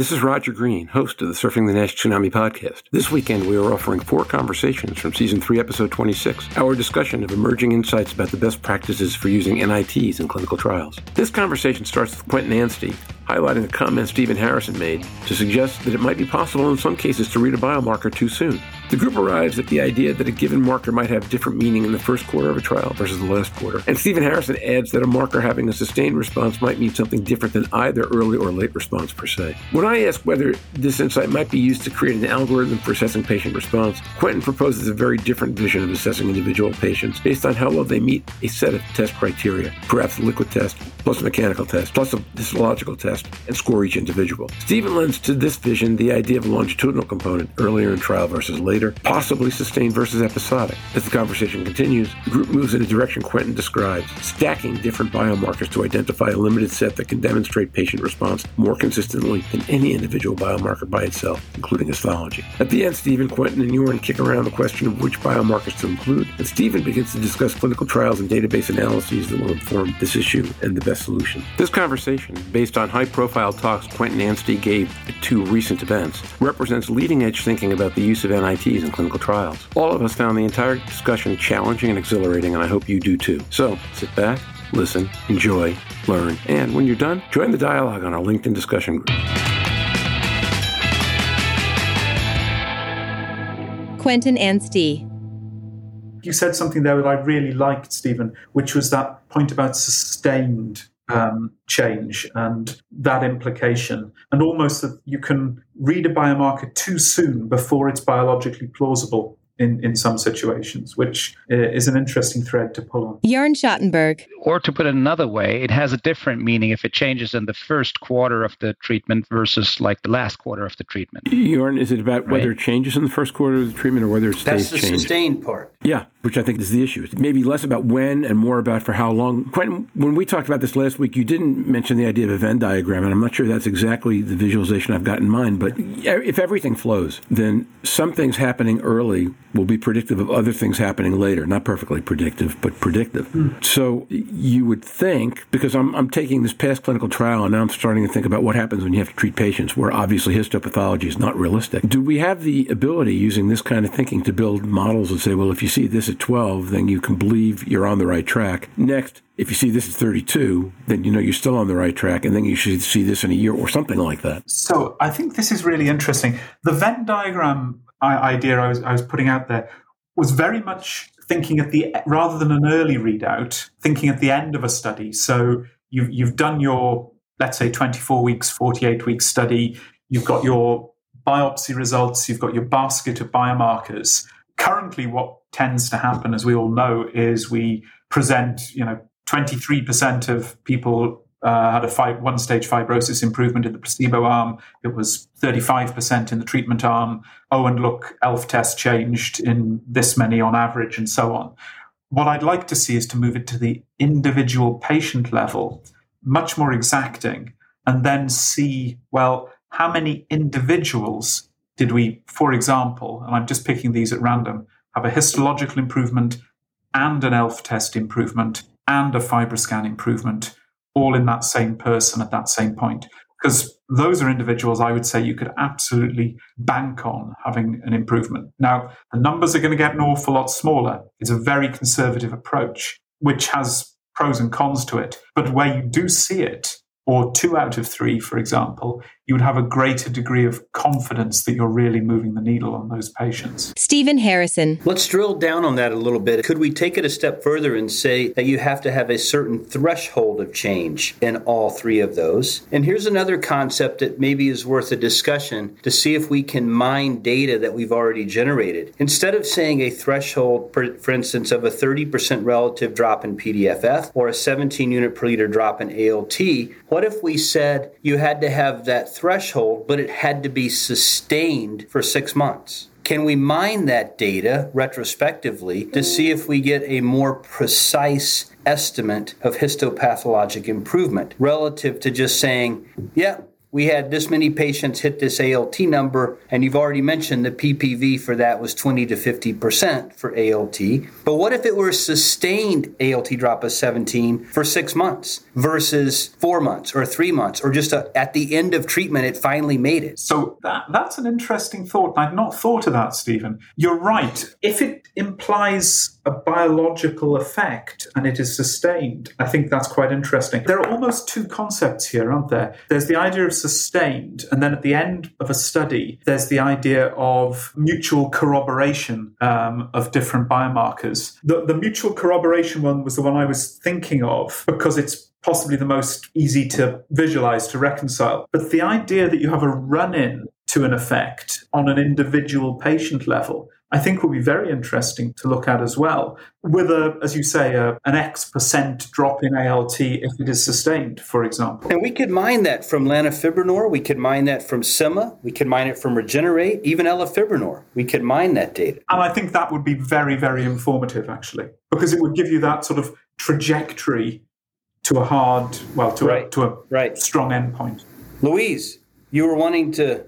this is Roger Green, host of the Surfing the Nash Tsunami podcast. This weekend, we are offering four conversations from season 3, episode 26, our discussion of emerging insights about the best practices for using NITs in clinical trials. This conversation starts with Quentin Anstee, highlighting a comment Stephen Harrison made to suggest that it might be possible in some cases to read a biomarker too soon. The group arrives at the idea that a given marker might have different meaning in the first quarter of a trial versus the last quarter. And Stephen Harrison adds that a marker having a sustained response might mean something different than either early or late response per se. When I ask whether this insight might be used to create an algorithm for assessing patient response, Quentin proposes a very different vision of assessing individual patients based on how well they meet a set of test criteria, perhaps a liquid test, plus a mechanical test, plus a histological test, and score each individual. Stephen lends to this vision the idea of a longitudinal component earlier in trial versus later possibly sustained versus episodic. As the conversation continues, the group moves in a direction Quentin describes, stacking different biomarkers to identify a limited set that can demonstrate patient response more consistently than any individual biomarker by itself, including histology. At the end, Stephen, Quentin, and Jorn kick around the question of which biomarkers to include, and Stephen begins to discuss clinical trials and database analyses that will inform this issue and the best solution. This conversation, based on high profile talks Quentin and Anstee gave at two recent events, represents leading edge thinking about the use of NIT expertise in clinical trials. All of us found the entire discussion challenging and exhilarating, and I hope you do too. So sit back, listen, enjoy, learn, and when you're done, join the dialogue on our LinkedIn discussion group. Quentin Anstee. You said something there that I really liked, Stephen, which was that point about sustained um, change and that implication, and almost that you can read a biomarker too soon before it's biologically plausible in, in some situations, which uh, is an interesting thread to pull on. Jorn Schattenberg. Or to put it another way, it has a different meaning if it changes in the first quarter of the treatment versus like the last quarter of the treatment. Jorn, is it about right? whether it changes in the first quarter of the treatment or whether it stays That's the changed? sustained part. Yeah, which I think is the issue. It's maybe less about when and more about for how long. Quentin, when we talked about this last week, you didn't mention the idea of a Venn diagram, and I'm not sure that's exactly the visualization I've got in mind. But if everything flows, then something's happening early will be predictive of other things happening later. Not perfectly predictive, but predictive. Mm. So you would think, because I'm, I'm taking this past clinical trial and now I'm starting to think about what happens when you have to treat patients where obviously histopathology is not realistic. Do we have the ability using this kind of thinking to build models and say, well, if you see this at 12, then you can believe you're on the right track? Next, if you see this at 32, then you know you're still on the right track, and then you should see this in a year or something like that. So I think this is really interesting. The Venn diagram idea I was, I was putting out there was very much thinking at the rather than an early readout, thinking at the end of a study. So you've you've done your let's say 24 weeks, 48 weeks study. You've got your biopsy results. You've got your basket of biomarkers. Currently, what tends to happen, as we all know, is we present you know 23% of people uh, had a one stage fibrosis improvement in the placebo arm. It was 35% in the treatment arm. Oh, and look, ELF test changed in this many on average, and so on. What I'd like to see is to move it to the individual patient level, much more exacting, and then see, well, how many individuals did we, for example, and I'm just picking these at random, have a histological improvement and an ELF test improvement and a FibroScan improvement all in that same person at that same point. Because those are individuals I would say you could absolutely bank on having an improvement. Now, the numbers are going to get an awful lot smaller. It's a very conservative approach, which has pros and cons to it. But where you do see it, or two out of three, for example, you would have a greater degree of confidence that you're really moving the needle on those patients. Stephen Harrison. Let's drill down on that a little bit. Could we take it a step further and say that you have to have a certain threshold of change in all three of those? And here's another concept that maybe is worth a discussion to see if we can mine data that we've already generated. Instead of saying a threshold, for, for instance, of a 30% relative drop in PDFF or a 17 unit per liter drop in ALT, what if we said you had to have that threshold, but it had to be sustained for six months. Can we mine that data retrospectively to see if we get a more precise estimate of histopathologic improvement relative to just saying, yeah, we had this many patients hit this ALT number, and you've already mentioned the PPV for that was 20 to 50% for ALT. But what if it were a sustained ALT drop of 17 for six months versus four months or three months, or just a, at the end of treatment, it finally made it? So that, that's an interesting thought. I'd not thought of that, Stephen. You're right. If it implies a biological effect and it is sustained, I think that's quite interesting. There are almost two concepts here, aren't there? There's the idea of sustained, and then at the end of a study, there's the idea of mutual corroboration um, of different biomarkers. The, the mutual corroboration one was the one I was thinking of because it's possibly the most easy to visualize, to reconcile. But the idea that you have a run in to an effect on an individual patient level I think will be very interesting to look at as well. With a, as you say, a, an X percent drop in ALT if it is sustained, for example. And we could mine that from lanifibranor, we could mine that from Sema, we could mine it from Regenerate, even elafibranor. We could mine that data. And I think that would be very, very informative, actually, because it would give you that sort of trajectory to a hard, well, to right. a to a right. strong endpoint. Louise, you were wanting to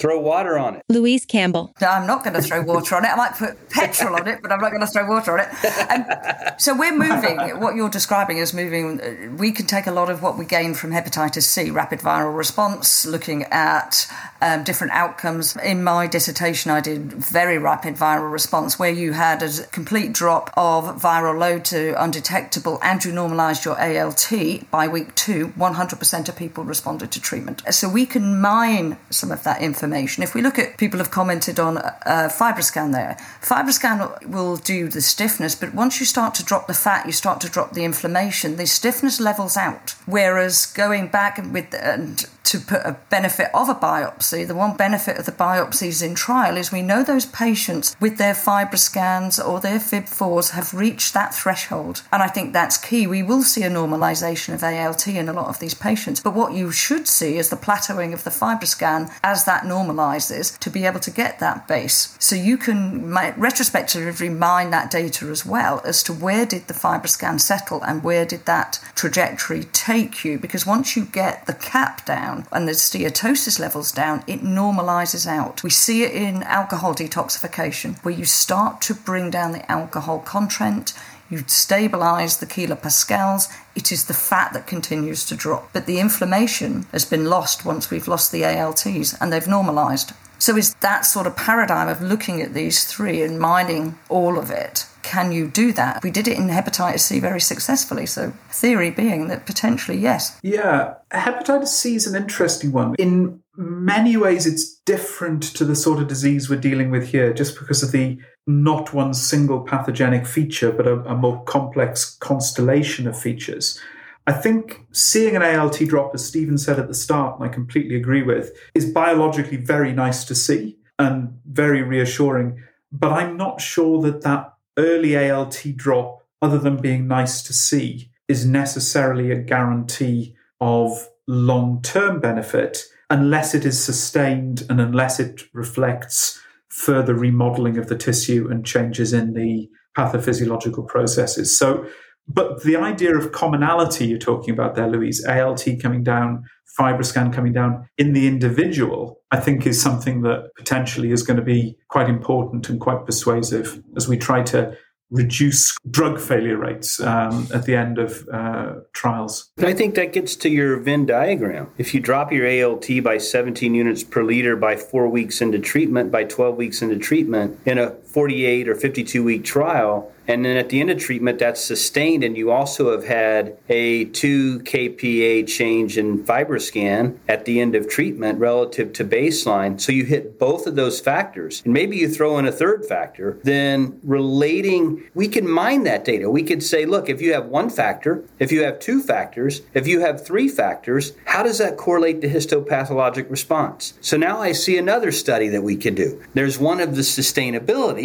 throw water on it. Louise Campbell. No, I'm not going to throw water on it. I might put petrol on it, but I'm not going to throw water on it. And so we're moving. What you're describing is moving. We can take a lot of what we gain from hepatitis C, rapid viral response, looking at um, different outcomes. In my dissertation, I did very rapid viral response, where you had a complete drop of viral load to undetectable, and you normalised your ALT by week two. 100% of people responded to treatment. So we can mine some of that information If we look at people have commented on uh, FibroScan there, FibroScan will do the stiffness, but once you start to drop the fat, you start to drop the inflammation. The stiffness levels out. Whereas going back with and to put a benefit of a biopsy, the one benefit of the biopsies in trial is we know those patients with their FibroScans or their FIB4s have reached that threshold. And I think that's key. We will see a normalization of ALT in a lot of these patients. But what you should see is the plateauing of the FibroScan as that normalizes to be able to get that base. So you can retrospectively mine that data as well as to where did the FibroScan settle and where did that trajectory take you. Because once you get the cap down, and the steatosis levels down, it normalizes out. We see it in alcohol detoxification, where you start to bring down the alcohol content, you stabilize the kilopascals, it is the fat that continues to drop. But the inflammation has been lost once we've lost the ALTs and they've normalized. So, is that sort of paradigm of looking at these three and mining all of it can you do that? We did it in hepatitis C very successfully. So, theory being that potentially yes. Yeah, hepatitis C is an interesting one. In many ways, it's different to the sort of disease we're dealing with here, just because of the not one single pathogenic feature, but a, a more complex constellation of features. I think seeing an ALT drop, as Stephen said at the start, and I completely agree with, is biologically very nice to see and very reassuring. But I'm not sure that that early ALT drop, other than being nice to see, is necessarily a guarantee of long term benefit unless it is sustained and unless it reflects further remodeling of the tissue and changes in the pathophysiological processes. So, but the idea of commonality you're talking about there, Louise, ALT coming down, FibroScan coming down in the individual, I think is something that potentially is going to be quite important and quite persuasive as we try to reduce drug failure rates um, at the end of uh, trials. I think that gets to your Venn diagram. If you drop your ALT by 17 units per liter by four weeks into treatment, by 12 weeks into treatment, in a 48 or 52 week trial, and then at the end of treatment, that's sustained, and you also have had a 2 kPa change in FibroScan at the end of treatment relative to baseline. So you hit both of those factors. And maybe you throw in a third factor, then relating, we can mine that data. We could say, look, if you have one factor, if you have two factors, if you have three factors, how does that correlate to histopathologic response? So now I see another study that we can do. There's one of the sustainability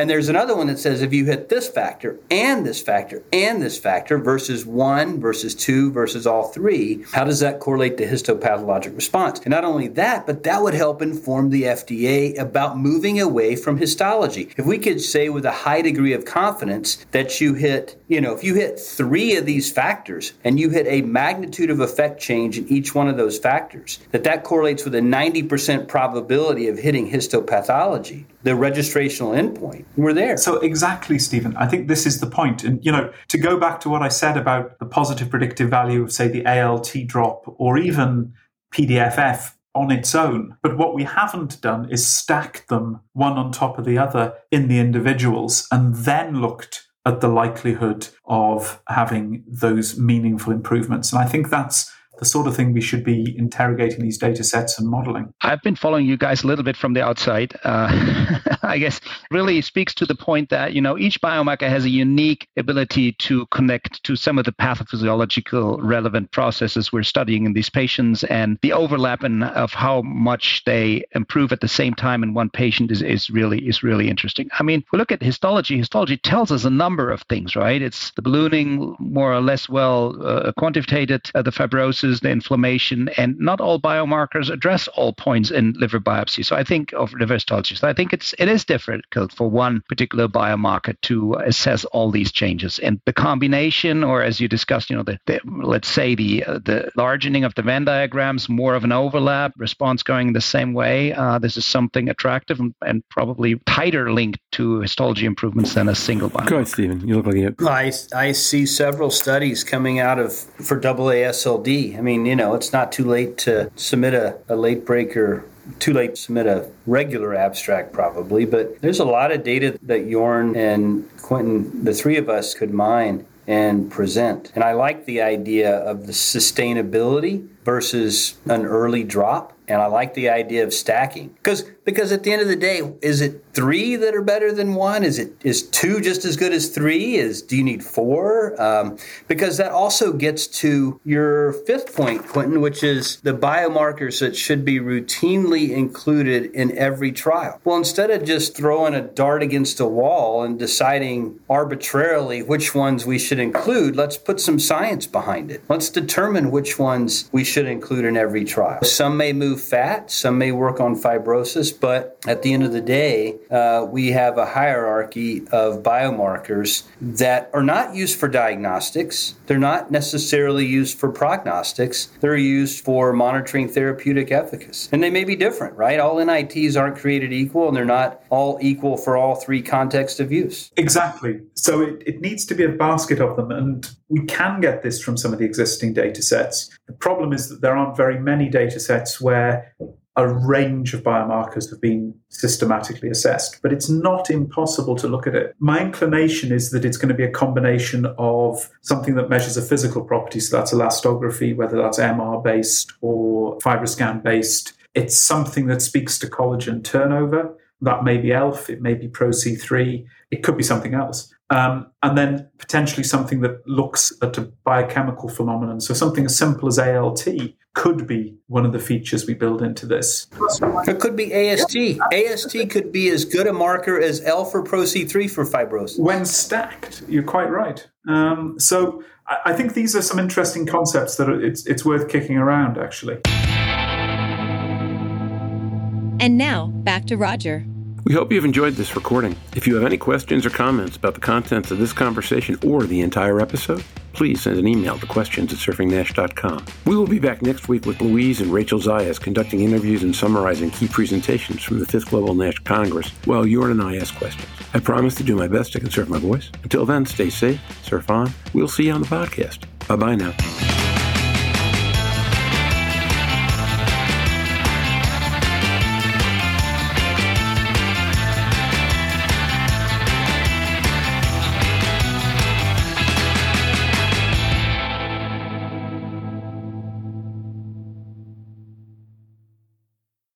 And there's another one that says if you hit this factor and this factor and this factor versus one versus two versus all three, how does that correlate to histopathologic response? And not only that, but that would help inform the FDA about moving away from histology. If we could say with a high degree of confidence that you hit, you know, if you hit three of these factors and you hit a magnitude of effect change in each one of those factors, that that correlates with a 90% probability of hitting histopathology, the registrational endpoint, we're there. So exactly, Stephen. I think this is the point. And you know, to go back to what I said about the positive predictive value of, say, the ALT drop or even PDFF on its own. But what we haven't done is stacked them one on top of the other in the individuals and then looked at the likelihood of having those meaningful improvements. And I think that's the sort of thing we should be interrogating these data sets and modeling. I've been following you guys a little bit from the outside. Uh, I guess really speaks to the point that, you know, each biomarker has a unique ability to connect to some of the pathophysiological relevant processes we're studying in these patients. And the overlap in, of how much they improve at the same time in one patient is, is really is really interesting. I mean, we look at histology. Histology tells us a number of things, right? It's the ballooning more or less well uh, quantitated, uh, the fibrosis the inflammation, and not all biomarkers address all points in liver biopsy. So I think of liver histology. So I think it's it is difficult for one particular biomarker to assess all these changes, and the combination, or as you discussed, you know, the, the let's say the uh, the largening of the Venn diagrams, more of an overlap, response going the same way. Uh, this is something attractive and, and, probably tighter linked to histology improvements than a single biomarker. Go ahead, Stephen. You look like you. I I see several studies coming out of for AASLD. I mean, you know, it's not too late to submit a, a late breaker too late to submit a regular abstract probably but there's a lot of data that Jorn and quentin the three of us could mine and present. And i like the idea of the sustainability versus an early drop and I like the idea of stacking because because at the end of the day, is it three that are better than one? Is it is two just as good as three? Is do you need four? Um, because that also gets to your fifth point, Quentin, which is the biomarkers that should be routinely included in every trial. Well, instead of just throwing a dart against a wall and deciding arbitrarily which ones we should include, let's put some science behind it. Let's determine which ones we should include in every trial. Some may move fat, some may work on fibrosis, but at the end of the day, uh, we have a hierarchy of biomarkers that are not used for diagnostics. They're not necessarily used for prognostics. They're used for monitoring therapeutic efficacy. And they may be different, right? All NITs aren't created equal, and they're not all equal for all three contexts of use. Exactly. So it, it needs to be a basket of them. And we can get this from some of the existing data sets. The problem is that there aren't very many data sets where a range of biomarkers have been systematically assessed, but it's not impossible to look at it. My inclination is that it's going to be a combination of something that measures a physical property, so that's elastography, whether that's MR based or FibroScan based. It's something that speaks to collagen turnover. That may be ELF, it may be ProC3, it could be something else. Um, and then potentially something that looks at a biochemical phenomenon. So something as simple as ALT could be one of the features we build into this. It could be AST. AST could be as good a marker as ELF or ProC3 for fibrosis. When stacked, you're quite right. Um, so I, think these are some interesting concepts that it's, it's worth kicking around, actually. And now, back to Roger. We hope you've enjoyed this recording. If you have any questions or comments about the contents of this conversation or the entire episode, please send an email to questions at surfingnash.com. We will be back next week with Louise and Rachel Zayas conducting interviews and summarizing key presentations from the 5th Global NASH Congress while Jorn and I ask questions. I promise to do my best to conserve my voice. Until then, stay safe, surf on. We'll see you on the podcast. Bye bye now.